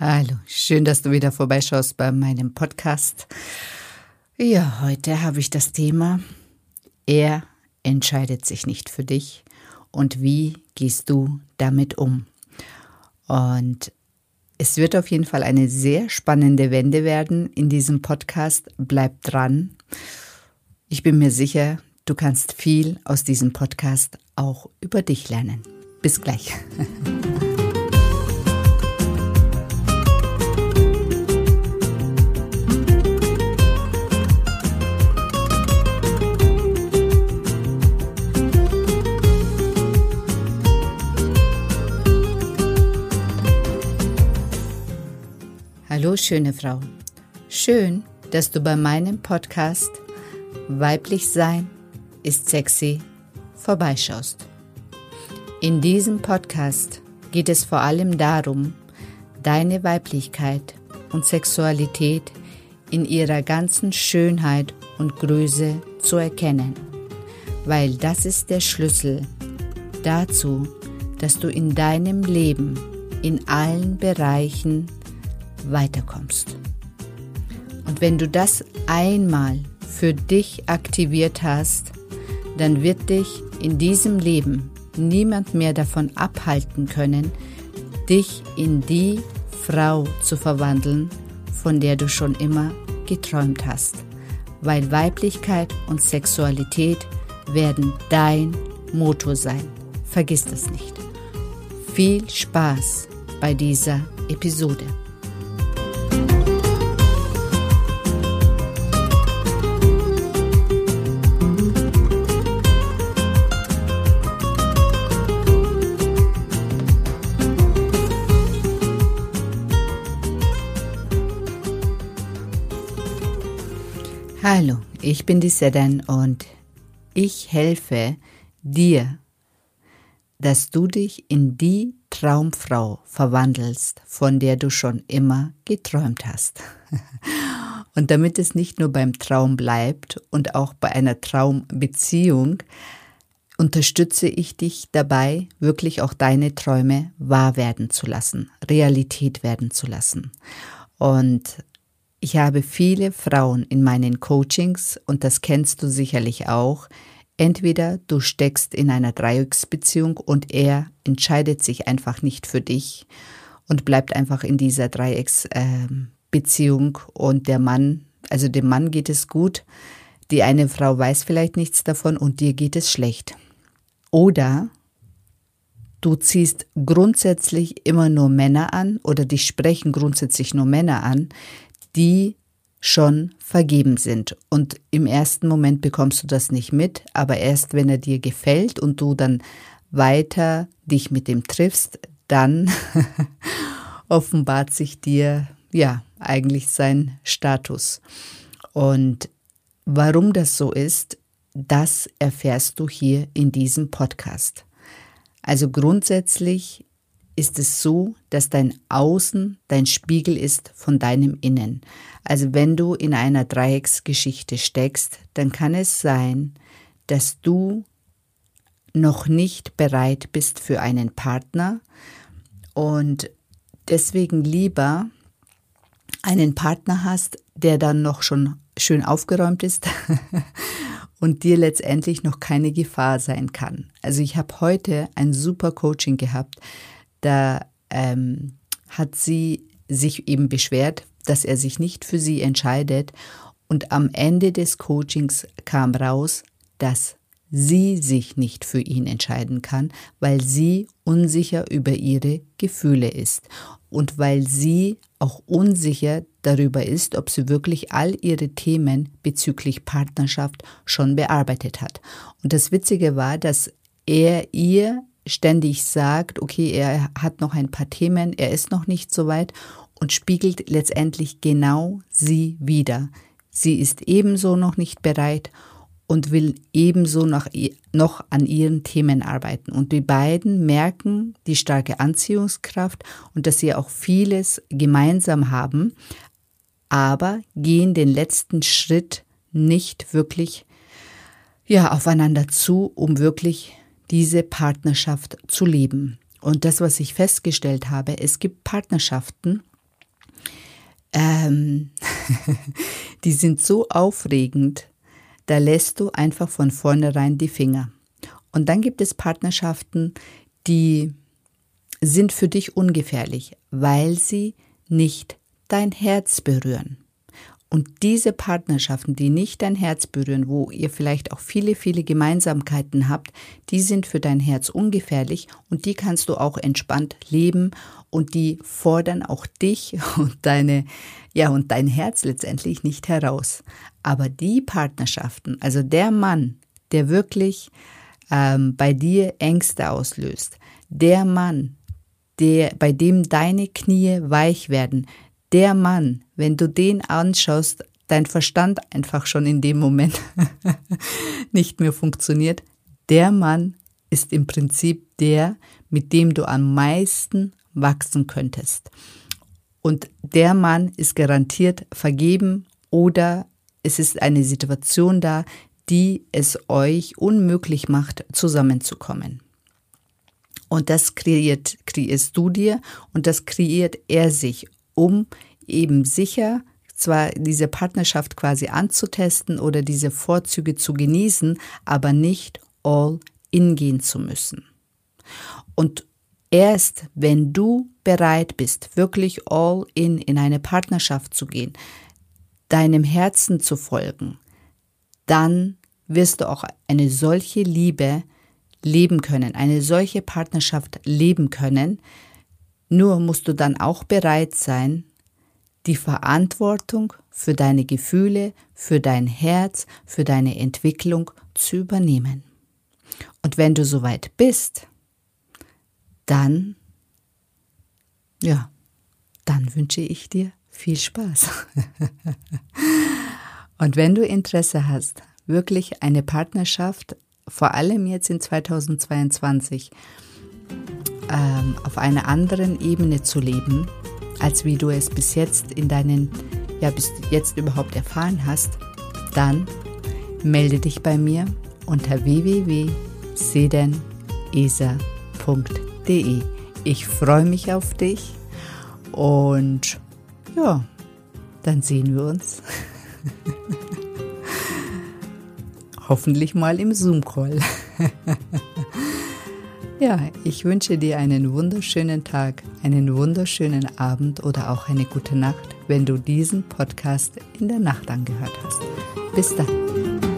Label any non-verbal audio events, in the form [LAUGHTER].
Hallo, schön, dass du wieder vorbeischaust bei meinem Podcast. Ja, heute habe ich das Thema, er entscheidet sich nicht für dich und wie gehst du damit um? Und es wird auf jeden Fall eine sehr spannende Wende werden in diesem Podcast. Bleib dran. Ich bin mir sicher, du kannst viel aus diesem Podcast auch über dich lernen. Bis gleich. [LAUGHS] Schöne Frau. Schön, dass du bei meinem Podcast Weiblich Sein ist sexy vorbeischaust. In diesem Podcast geht es vor allem darum, deine Weiblichkeit und Sexualität in ihrer ganzen Schönheit und Größe zu erkennen, weil das ist der Schlüssel dazu, dass du in deinem Leben in allen Bereichen weiterkommst. Und wenn du das einmal für dich aktiviert hast, dann wird dich in diesem Leben niemand mehr davon abhalten können, dich in die Frau zu verwandeln, von der du schon immer geträumt hast. Weil Weiblichkeit und Sexualität werden dein Motor sein. Vergiss das nicht. Viel Spaß bei dieser Episode. Hallo, ich bin die Sedan und ich helfe dir, dass du dich in die Traumfrau verwandelst, von der du schon immer geträumt hast. [LAUGHS] Und damit es nicht nur beim Traum bleibt und auch bei einer Traumbeziehung, unterstütze ich dich dabei, wirklich auch deine Träume wahr werden zu lassen, Realität werden zu lassen. Und ich habe viele Frauen in meinen Coachings und das kennst du sicherlich auch. Entweder du steckst in einer Dreiecksbeziehung und er entscheidet sich einfach nicht für dich und bleibt einfach in dieser Dreiecksbeziehung und der Mann, also dem Mann geht es gut, die eine Frau weiß vielleicht nichts davon und dir geht es schlecht. Oder du ziehst grundsätzlich immer nur Männer an oder dich sprechen grundsätzlich nur Männer an, die schon vergeben sind. Und im ersten Moment bekommst du das nicht mit, aber erst wenn er dir gefällt und du dann weiter dich mit ihm triffst, dann [LAUGHS] offenbart sich dir ja eigentlich sein Status. Und warum das so ist, das erfährst du hier in diesem Podcast. Also grundsätzlich ist es so, dass dein Außen dein Spiegel ist von deinem Innen. Also wenn du in einer Dreiecksgeschichte steckst, dann kann es sein, dass du noch nicht bereit bist für einen Partner und deswegen lieber einen Partner hast, der dann noch schon schön aufgeräumt ist [LAUGHS] und dir letztendlich noch keine Gefahr sein kann. Also ich habe heute ein super Coaching gehabt da ähm, hat sie sich eben beschwert, dass er sich nicht für sie entscheidet. Und am Ende des Coachings kam raus, dass sie sich nicht für ihn entscheiden kann, weil sie unsicher über ihre Gefühle ist und weil sie auch unsicher darüber ist, ob sie wirklich all ihre Themen bezüglich Partnerschaft schon bearbeitet hat. Und das Witzige war, dass er ihr ständig sagt, okay, er hat noch ein paar Themen, er ist noch nicht so weit und spiegelt letztendlich genau sie wieder. Sie ist ebenso noch nicht bereit und will ebenso noch, noch an ihren Themen arbeiten. Und die beiden merken die starke Anziehungskraft und dass sie auch vieles gemeinsam haben, aber gehen den letzten Schritt nicht wirklich ja, aufeinander zu, um wirklich diese Partnerschaft zu leben. Und das, was ich festgestellt habe, es gibt Partnerschaften, ähm, [LAUGHS] die sind so aufregend, da lässt du einfach von vornherein die Finger. Und dann gibt es Partnerschaften, die sind für dich ungefährlich, weil sie nicht dein Herz berühren. Und diese Partnerschaften, die nicht dein Herz berühren, wo ihr vielleicht auch viele, viele Gemeinsamkeiten habt, die sind für dein Herz ungefährlich und die kannst du auch entspannt leben und die fordern auch dich [LAUGHS] und deine, ja, und dein Herz letztendlich nicht heraus. Aber die Partnerschaften, also der Mann, der wirklich ähm, bei dir Ängste auslöst, der Mann, der, bei dem deine Knie weich werden, der Mann, wenn du den anschaust, dein Verstand einfach schon in dem Moment [LAUGHS] nicht mehr funktioniert, der Mann ist im Prinzip der, mit dem du am meisten wachsen könntest. Und der Mann ist garantiert vergeben oder es ist eine Situation da, die es euch unmöglich macht, zusammenzukommen. Und das kreiert, kreierst du dir und das kreiert er sich um eben sicher zwar diese Partnerschaft quasi anzutesten oder diese Vorzüge zu genießen, aber nicht all in gehen zu müssen. Und erst wenn du bereit bist, wirklich all in in eine Partnerschaft zu gehen, deinem Herzen zu folgen, dann wirst du auch eine solche Liebe leben können, eine solche Partnerschaft leben können, nur musst du dann auch bereit sein, die Verantwortung für deine Gefühle, für dein Herz, für deine Entwicklung zu übernehmen. Und wenn du soweit bist, dann, ja, dann wünsche ich dir viel Spaß. [LAUGHS] Und wenn du Interesse hast, wirklich eine Partnerschaft, vor allem jetzt in 2022, ähm, auf einer anderen Ebene zu leben, als wie du es bis jetzt in deinen, ja, bis jetzt überhaupt erfahren hast, dann melde dich bei mir unter www.sedenesa.de. Ich freue mich auf dich und ja, dann sehen wir uns. [LAUGHS] Hoffentlich mal im Zoom-Call. [LAUGHS] Ja, ich wünsche dir einen wunderschönen Tag, einen wunderschönen Abend oder auch eine gute Nacht, wenn du diesen Podcast in der Nacht angehört hast. Bis dann.